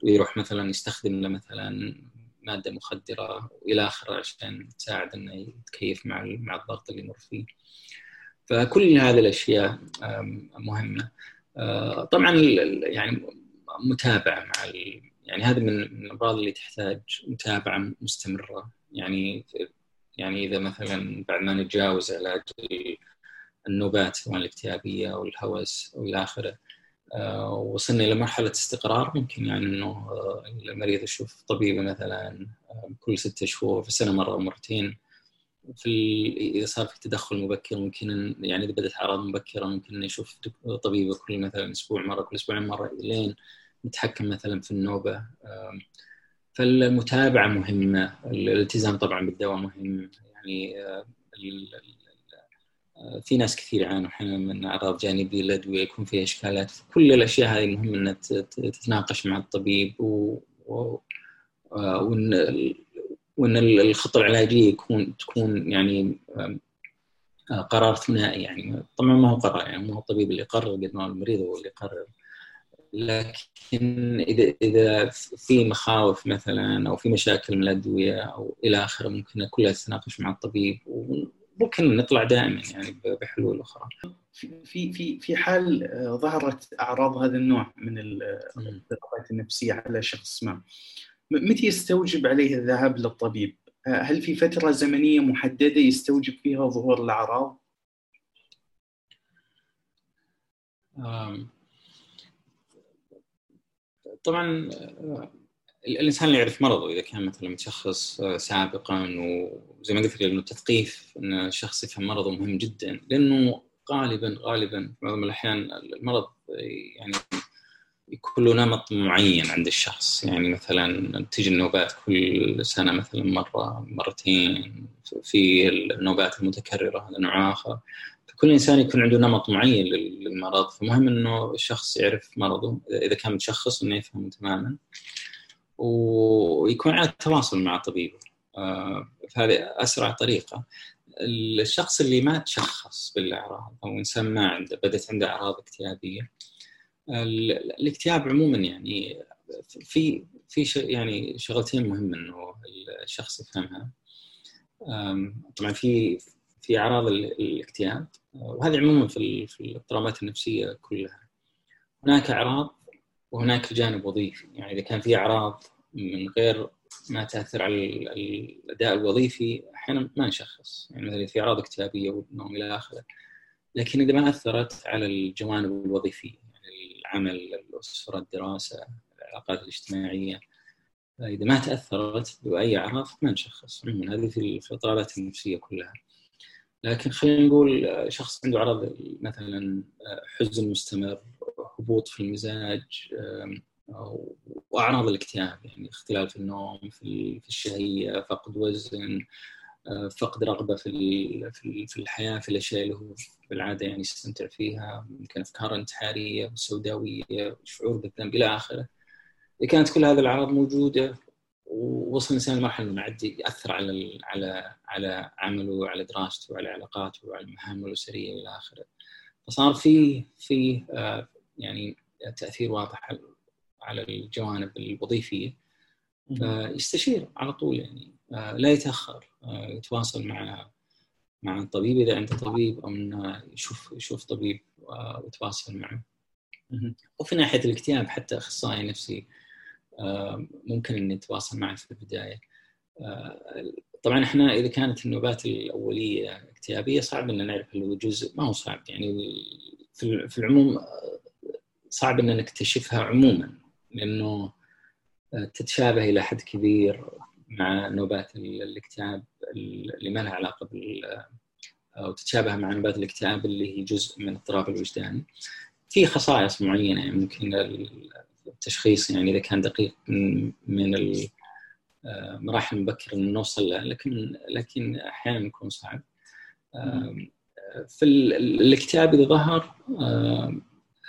ويروح مثلا يستخدم له مثلا مادة مخدرة وإلى آخره عشان تساعد إنه يتكيف مع مع الضغط اللي يمر فيه. فكل هذه الأشياء مهمة. آه، طبعا يعني متابعة مع يعني هذا من الأمراض اللي تحتاج متابعة مستمرة. يعني يعني إذا مثلا بعد ما نتجاوز علاج النوبات سواء الاكتئابية أو الهوس أو إلى آخره آه، وصلنا إلى مرحلة استقرار ممكن يعني إنه آه، المريض يشوف طبيبه مثلا كل ستة شهور في السنة مرة أو مرتين. في إذا صار في تدخل مبكر ممكن يعني إذا بدأت أعراض مبكرة ممكن نشوف طبيبه كل مثلا أسبوع مرة كل أسبوعين مرة لين نتحكم مثلا في النوبة. فالمتابعة مهمة الالتزام طبعا بالدواء مهم. يعني في ناس كثير يعانوا أحيانا من أعراض جانبية للادويه يكون فيها إشكالات. كل الأشياء هذه مهم إنها تتناقش مع الطبيب و... و... وإن وإن الخطه العلاجية يكون تكون يعني قرار ثنائي يعني. طبعا ما هو قرار يعني مو هو الطبيب اللي يقرر قد ما المريض هو اللي يقرر. لكن إذا إذا في مخاوف مثلا أو في مشاكل من الأدوية أو إلى آخره ممكن كلها تتناقش مع الطبيب وممكن نطلع دائما يعني بحلول أخرى. في في في حال آه، ظهرت أعراض هذا النوع من الاضطرابات النفسيه على شخص ما. متى يستوجب عليه الذهاب للطبيب؟ آه، هل في فترة زمنية محددة يستوجب فيها ظهور الأعراض؟ طبعا آه، الإنسان اللي يعرف مرضه اذا كان مثلا متشخص آه، سابقا وزي ما قلت لك انه التثقيف إن الشخص يفهم مرضه مهم جدا لأنه غالبا غالبا معظم الأحيان المرض يعني يكون له نمط معين عند الشخص. يعني مثلا تجي النوبات كل سنة مثلا مرة مرتين في النوبات المتكررة هذا نوع آخر. كل إنسان يكون عنده نمط معين للمرض. فمهم إنه الشخص يعرف مرضه إذا كان متشخص إنه يفهمه تماما. ويكون على التواصل مع طبيبه. آه، فهذه أسرع طريقة. الشخص اللي ما تشخص بالأعراض أو إنسان ما عنده بدأت عنده أعراض اكتئابية الاكتئاب عموما يعني في في يعني شغلتين مهمه إنه الشخص يفهمها. طبعا في في أعراض الاكتئاب وهذه عموما في في الاضطرابات النفسية كلها. هناك أعراض وهناك جانب وظيفي. يعني إذا كان في أعراض من غير ما تأثر على الأداء الوظيفي أحيانا ما نشخص. يعني مثلا في أعراض اكتئابية والنوم إلى آخره. لكن إذا ما أثرت على الجوانب الوظيفية العمل الأسرة الدراسة العلاقات الاجتماعية. إذا ما تأثرت بأي اعراض ما نشخص. عموما هذه في الاضطرابات النفسية كلها. لكن خلينا نقول شخص عنده عرض مثلا حزن مستمر هبوط في المزاج واعراض الاكتئاب يعني اختلال في النوم في الشهية فقد وزن فقد رغبة في في الحياة في الأشياء اللي هو بالعاده يعني يستمتع فيها ممكن أفكار انتحارية سوداويه شعور بالذنب إلى آخره. إذا كانت كل هذه الأعراض موجودة ووصل الإنسان لمرحلة إنه عاد يأثر على على على عمله وعلى دراسته وعلى علاقاته وعلى مهامه الأسرية إلى آخره. فصار في في آه، يعني تأثير واضح على الجوانب الوظيفية. فيستشير على طول يعني. لا يتأخر آه، يتواصل مع مع الطبيب إذا عنده طبيب أو إنه يشوف يشوف طبيب ويتواصل معه. وفي ناحية الاكتئاب حتى أخصائي نفسي ممكن ان نتواصل معه في البداية. طبعا إحنا إذا كانت النوبات الأولية اكتئابية صعب ان نعرف هل هو جزء ما هو صعب. يعني في العموم صعب ان نكتشفها عموما لأنه تتشابه إلى حد كبير. مع نوبات الاكتئاب اللي ما لها علاقة بال أو تتشابه مع نوبات الاكتئاب اللي هي جزء من الاضطراب الوجداني. في خصائص معينة يعني ممكن التشخيص يعني إذا كان دقيق من, المراحل المبكره ان نوصل له لكن لكن أحيانا يكون صعب. في الاكتئاب إذا ظهر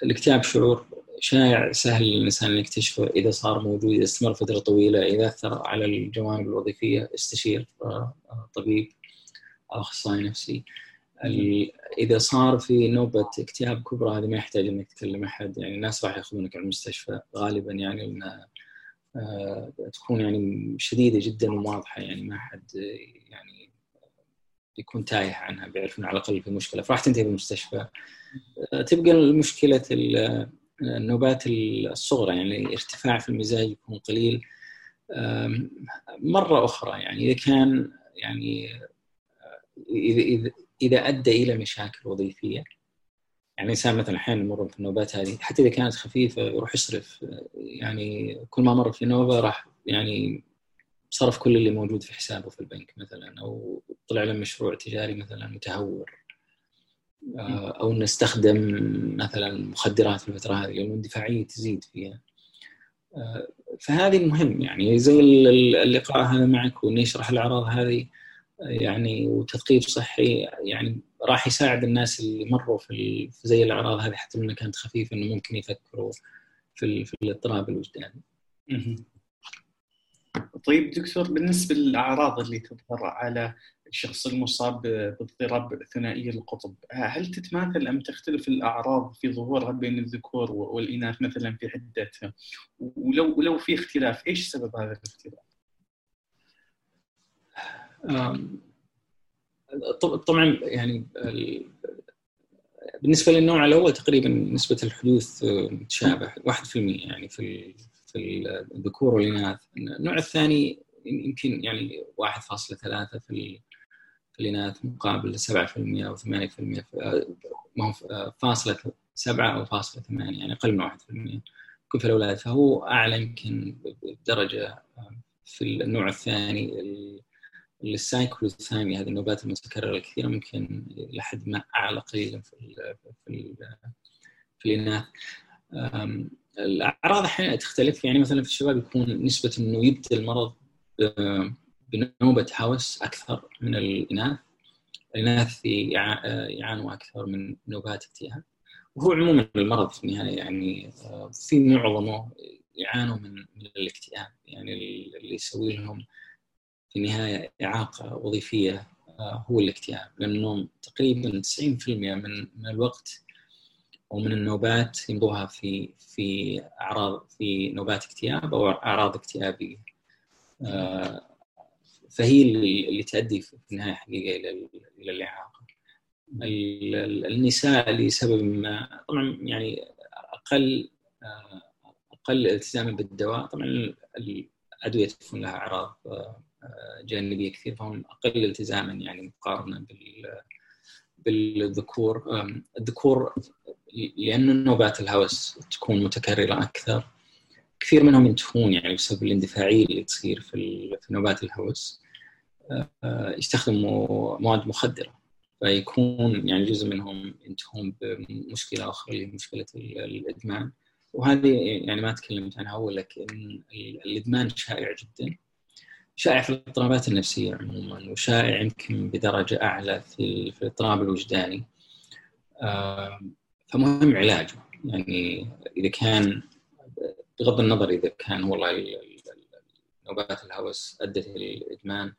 الاكتئاب شعور شائع سهل للانسان ان يكتشفه إذا صار موجود إذا استمر فترة طويلة إذا أثر على الجوانب الوظيفية استشير طبيب أو أخصائي نفسي. إذا صار في نوبة اكتئاب كبرى هذه ما يحتاج إنك تكلم أحد. يعني الناس راح يأخذونك على المستشفى غالبا يعني آه، تكون يعني شديدة جدا وواضحة. يعني ما حد يعني يكون تايه عنها بيعرفون على الأقل في مشكلة. فراح تنتهي بالمستشفى. آه، تبقى مشكله النوبات الصغرى يعني ارتفاع في المزاج يكون قليل. مرة أخرى يعني إذا كان يعني إذا إذا أدى إلى مشاكل وظيفية يعني الإنسان مثلا أحيانا يمر في النوبات هذه حتى إذا كانت خفيفة يروح يصرف. يعني كل ما مر في نوبة راح يعني صرف كل اللي موجود في حسابه في البنك مثلا أو طلع له مشروع تجاري مثلا متهور. أو نستخدم مثلا مخدرات في الفترة هذه لأنه الدفاعية تزيد فيها آه، فهذه مهم يعني زي اللقاء هذا معك وانه يشرح الأعراض هذه يعني وتثقيف صحي يعني راح يساعد الناس اللي مروا في زي الأعراض هذه حتى إنها كانت خفيفة إنه ممكن يفكروا في في الاضطراب الوجداني. طيب دكتور بالنسبة للأعراض اللي تظهر على الشخص المصاب باضطراب ثنائي القطب هل تتماثل أم تختلف الأعراض في ظهورها بين الذكور والإناث مثلا في حدتها ولو ولو في اختلاف إيش سبب هذا الاختلاف؟ طبعا يعني بالنسبة للنوع الأول تقريبا نسبة الحدوث متشابه 1% يعني في في الذكور والإناث. النوع الثاني يمكن يعني 1.3 في في الإناث مقابل 7% أو 8% ما هو فاصلة 7 أو فاصلة 8 يعني أقل من 1% يكون في الأولاد. فهو أعلى يمكن بدرجة في النوع الثاني السايكلوثامي هذه النوبات المتكررة الكثيرة ممكن لحد ما أعلى قليلا في في في الإناث. الأعراض أحيانا تختلف. يعني مثلا في الشباب يكون نسبة إنه يبدأ المرض بنوبة هوس أكثر من الإناث. الإناث يعانوا أكثر من نوبات اكتئاب وهو عموما المرض في النهاية يعني في معظمه يعانوا من من الاكتئاب. يعني اللي يسوي لهم في النهاية إعاقة وظيفية هو الاكتئاب. لأنه تقريبا 90% من من الوقت ومن النوبات يمضوها في في أعراض في نوبات اكتئاب أو أعراض اكتئابية. آه، فهي اللي تؤدي في النهايه حقيقة إلى إلى الإعاقة. النساء لسبب ما طبعا يعني أقل آه، أقل التزاما بالدواء. طبعا الأدوية تكون لها أعراض آه، جانبية كثير فهم أقل التزاما يعني مقارنة بال بالذكور. الذكور لأن نوبات الهوس تكون متكررة أكثر. كثير منهم ينتهون يعني بسبب الاندفاعية اللي تصير في, نوبات الهوس. آه، يستخدموا مواد مخدرة. فيكون يعني جزء منهم ينتهون بمشكلة أخرى اللي هي مشكلة الإدمان. وهذه يعني ما تكلمت عنها أول لكن الإدمان شائع جدا. شائع في الاضطرابات النفسية عموما وشائع يمكن بدرجة أعلى في, في الاضطراب الوجداني. آه، فمهم علاجه يعني إذا كان بغض النظر إذا كان والله نوبات الهوس أدت إلى الادمان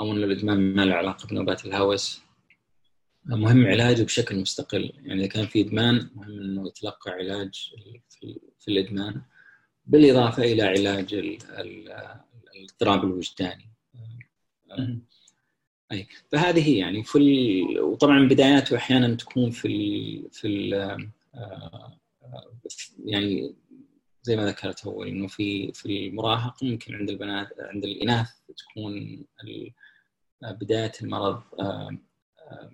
أو ان الإدمان ما له علاقة بنوبات الهوس مهم علاجه بشكل مستقل. يعني إذا كان في إدمان مهم إنه يتلقى علاج في الإدمان بالإضافة إلى علاج الاضطراب الوجداني. أي. فهذه هي يعني في ال... وطبعا بداياته أحيانا تكون في ال... في ال... آه، يعني زي ما ذكرت أول إنه في في المراهقه ممكن عند البنات عند الإناث تكون بداية المرض آه، آه،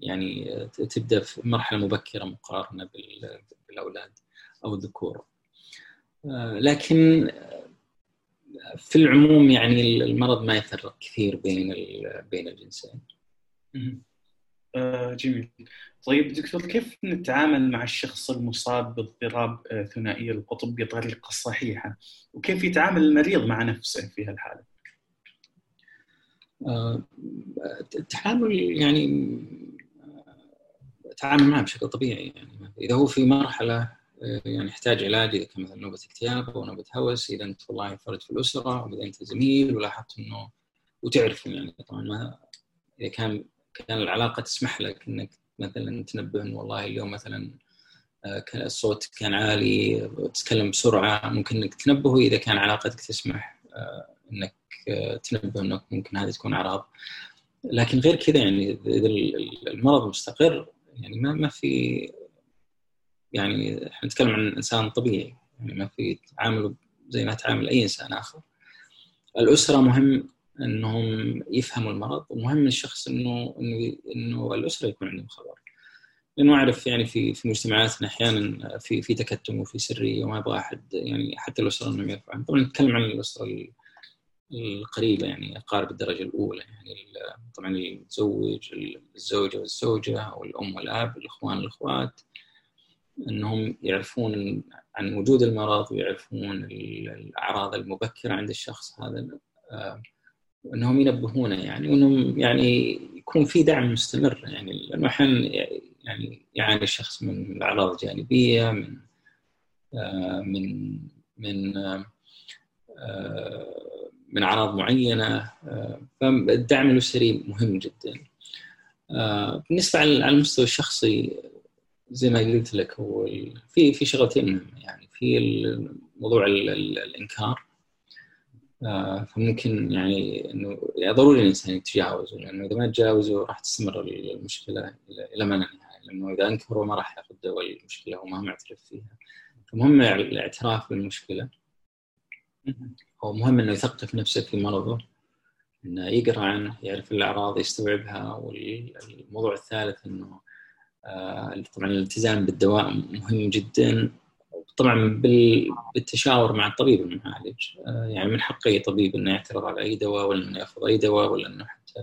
يعني تبدأ في مرحلة مبكرة مقارنة بالأولاد أو الذكور. لكن في العموم يعني المرض ما يفرق كثير بين بين الجنسين. آه جميل. طيب دكتور كيف نتعامل مع الشخص المصاب باضطراب آه، ثنائي القطب بطريقة صحيحة؟ وكيف يتعامل المريض مع نفسه في هالحالة؟ آه التعامل يعني التعامل معه بشكل طبيعي يعني إذا هو في مرحلة يعني يحتاج علاج إذا كان مثلا نوبة اكتئاب أو نوبة هوس إذا أنت والله فرد في الأسرة اذا أنت زميل ولاحظت إنه وتعرف يعني. طبعا ما إذا كان كان العلاقة تسمح لك إنك مثلا تنبه إنه والله اليوم مثلا آه، الصوت كان عالي تتكلم بسرعة ممكن إنك تنبهه إذا كان علاقتك تسمح آه، إنك آه، تنبه انك ممكن هذه تكون أعراض. لكن غير كذا يعني إذا المرض مستقر يعني ما ما في يعني إحنا نتكلم عن إنسان طبيعي يعني ما في تعامل زي ما تعامل أي إنسان آخر. الأسرة مهم إنهم يفهموا المرض ومهم الشخص إنه إنه إنه الأسرة يكون عندهم خبر. لأنه أعرف يعني في في مجتمعاتنا أحيانا في في تكتم وفي سريه وما يبغى أحد يعني حتى الأسرة إنهم يرفعوا طبعا نتكلم عن الأسرة القريبه يعني أقارب الدرجة الأولى يعني طبعا الزوج الزوجة والزوجة أو الام والأب الإخوان الاخوات إنهم يعرفون عن وجود المرض ويعرفون الأعراض المبكرة عند الشخص هذا آه، وانهم ينبهونه يعني وإنهم يعني يكون في دعم مستمر يعني لأنه أحيانا يعني يعاني الشخص من أعراض جانبية من آه من من آه من أعراض معينة آه فالدعم الأسري مهم جدا. آه بالنسبة على المستوى الشخصي زي ما قلت لك هو في في شغلتين مهمه يعني في موضوع الإنكار آه، فممكن يعني انه يعني ضروري الإنسان يتجاوزه لأنه إذا ما تجاوزه راح تستمر المشكلة إلى ما لا نهاية لأنه إذا انكر ما راح ياخذ دواء المشكلة وما معترف فيها. فمهم الاعتراف بالمشكلة. هو مهم إنه يثقف نفسه في مرضه إنه يقرأ عنه يعرف الأعراض يستوعبها والموضوع الثالث إنه طبعا الالتزام بالدواء مهم جدا. طبعا بالتشاور مع الطبيب المعالج. آه، يعني من حق اي طبيب إنه يعترض على أي دواء ولا إنه يأخذ أي دواء ولا إنه حتى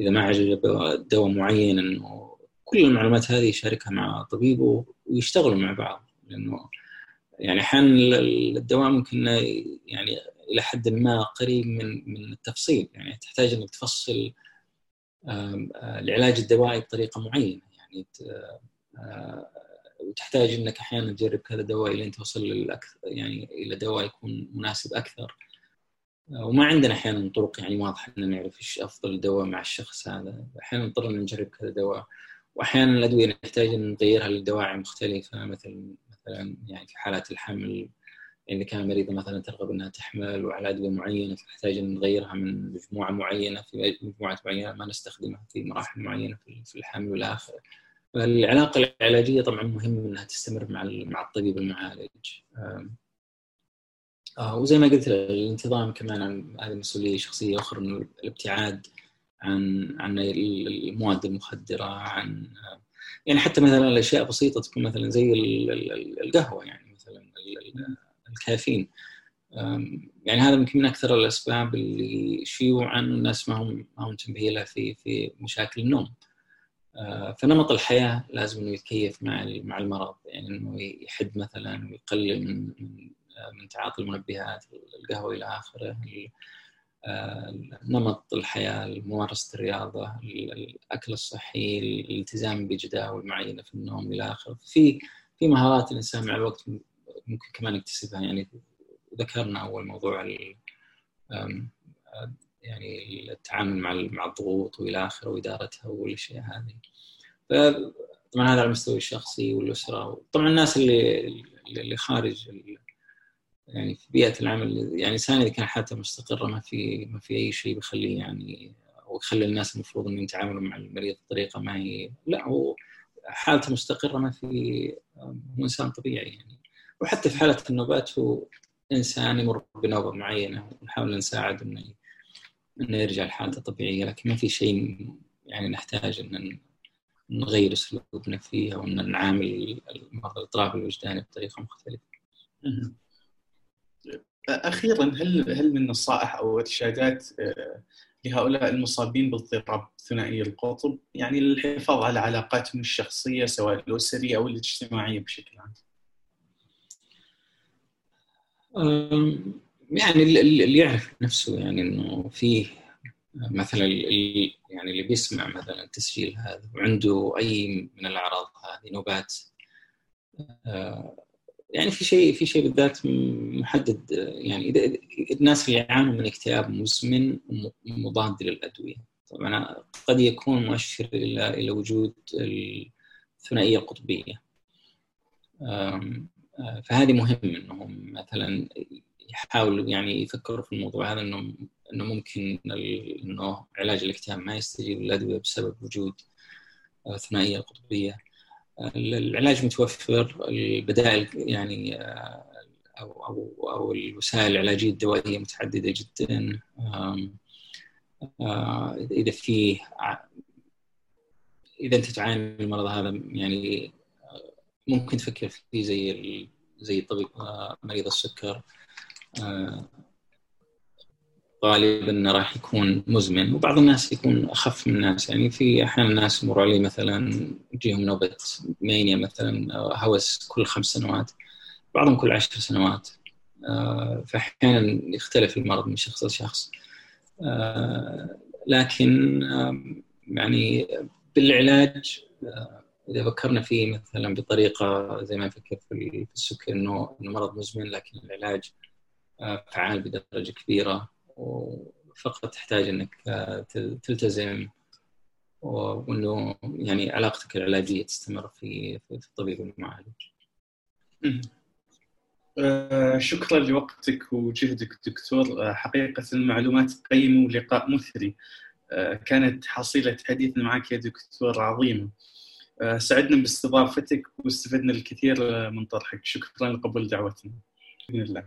إذا ما عجبه دواء معين إنه كل المعلومات هذه يشاركها مع طبيبه ويشتغلوا مع بعض. لأنه يعني أحيانا الدواء ممكن يعني إلى حد ما قريب من من التفصيل. يعني تحتاج إنك تفصل آه، العلاج الدوائي بطريقة معينة. يعني آه، وتحتاج إنك أحيانا تجرب كذا دواء لين توصل للاكثر يعني إلى دواء يكون مناسب أكثر. آه، وما عندنا أحيانا طرق يعني واضحة ان نعرف إيش أفضل دواء مع الشخص هذا. أحيانا نضطر نجرب كذا دواء. واحيانا الأدوية نحتاج إن نغيرها لدواعي مختلفة مثل مثلا يعني في حالات الحمل يعني كان المريضه مثلا ترغب إنها تحمل وعلى أدوية معينة تحتاج إن نغيرها من مجموعة معينة في مجموعة معينة ما نستخدمها في مراحل معينة في الحمل وإلى آخره. العلاقه العلاجية طبعا مهم إنها تستمر مع مع الطبيب المعالج. آه وزي ما قلت الانتظام كمان هذه مسؤوليه شخصية أخرى انه الابتعاد عن عن المواد المخدرة عن يعني حتى مثلا الأشياء بسيطة تكون مثلا زي القهوة يعني مثلا الكافيين. يعني هذا يمكن من أكثر الأسباب اللي شيوعا الناس ما هم ما هم منتبهين لها في في مشاكل النوم. آه، فنمط الحياة لازم إنه يتكيف مع مع المرض. يعني إنه يحد مثلا ويقلل من من تعاطي المنبهات القهوة إلى آخره آه، نمط الحياة ممارسه الرياضة الأكل الصحي الالتزام بجداول معينة في النوم إلى آخره. في في مهارات الإنسان مع الوقت ممكن كمان يكتسبها يعني ذكرنا أول موضوع يعني التعامل مع مع الضغوط وإلى آخره وإدارتها والأشياء هذه. طبعا هذا على المستوى الشخصي والأسرة. طبعا الناس اللي اللي خارج يعني في بيئة العمل يعني الانسان إذا كان حالته مستقرة ما في ما في أي شيء بيخليه يعني أو يخلي الناس المفروض إنهم يتعاملوا مع المريض بطريقة ما هي لا هو حالته مستقرة ما في هو إنسان طبيعي يعني. وحتى في حالة النوبات هو إنسان يمر بنوبة معينة ونحاول نساعد إنه إنه يرجع لحالته الطبيعية لكن ما في شيء يعني نحتاج إن نغير أسلوبنا فيه أو إن نعامل مرضى الاضطراب الوجداني بطريقة مختلفة. أخيرا هل هل من نصائح أو ارشادات آه، لهؤلاء المصابين باضطراب ثنائي القطب يعني للحفاظ على علاقاتهم الشخصية سواء الأسرية أو الاجتماعية بشكل عام؟ يعني اللي يعرف نفسه يعني إنه فيه مثلا اللي يعني اللي بيسمع مثلا التسجيل هذا وعنده أي من الأعراض هذه نوبات آه، يعني في شيء في شيء بالذات محدد. يعني اذا الناس اللي يعانوا من اكتئاب مزمن مضاد للأدوية. طبعا قد يكون مؤشر إلى إلى وجود الثنائيه القطبيه فهذه مهم إنهم مثلا يحاولوا يعني يفكروا في الموضوع هذا انه إنه ممكن إنه علاج الاكتئاب ما يستجيب للأدوية بسبب وجود ثنائية قطبية. العلاج متوفر البدائل يعني أو أو أو الوسائل العلاجية الدوائية متعددة جدا. إذا في إذا أنت تعاني من المرض هذا يعني ممكن تفكر فيه زي زي طبيب مريض السكر غالبا راح يكون مزمن وبعض الناس يكون أخف من الناس. يعني في أحيانا ناس يمر علي مثلا يجيهم نوبة مانيا مثلا هوس كل خمس سنوات بعضهم كل عشر سنوات. فاحيانا يختلف المرض من شخص لشخص. لكن يعني بالعلاج إذا فكرنا فيه مثلا بطريقة زي ما نفكر في السكر انه مرض مزمن لكن العلاج فعال بدرجة كبيرة وفقط تحتاج إنك تلتزم وإنه يعني علاقتك العلاجية تستمر في في الطبيب والمعالج. آه شكرا لوقتك وجهدك دكتور. آه حقيقة المعلومات قيمة ولقاء مثري. آه كانت حصيلة حديث معك يا دكتور عظيمة. آه، سعدنا باستضافتك واستفدنا الكثير من طرحك. شكرا لقبول دعوتنا. بإذن الله.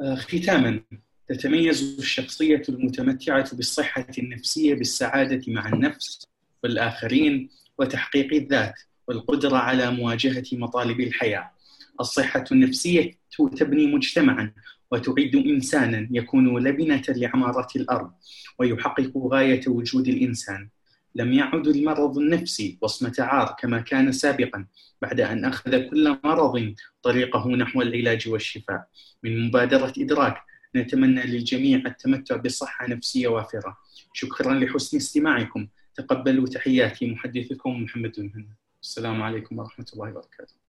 آه، ختاما تتميز الشخصية المتمتعة بالصحة النفسية بالسعادة مع النفس والآخرين وتحقيق الذات والقدرة على مواجهة مطالب الحياة. الصحة النفسية تبني مجتمعا وتعد إنسانا يكون لبنة لعمارة الأرض ويحقق غاية وجود الإنسان. لم يعد المرض النفسي وصمة عار كما كان سابقا بعد أن أخذ كل مرض طريقه نحو العلاج والشفاء. من مبادرة إدراك نتمنى للجميع التمتع بصحة نفسية وافرة. شكرا لحسن استماعكم. تقبلوا تحياتي. محدثكم محمد بن السلام عليكم ورحمة الله وبركاته.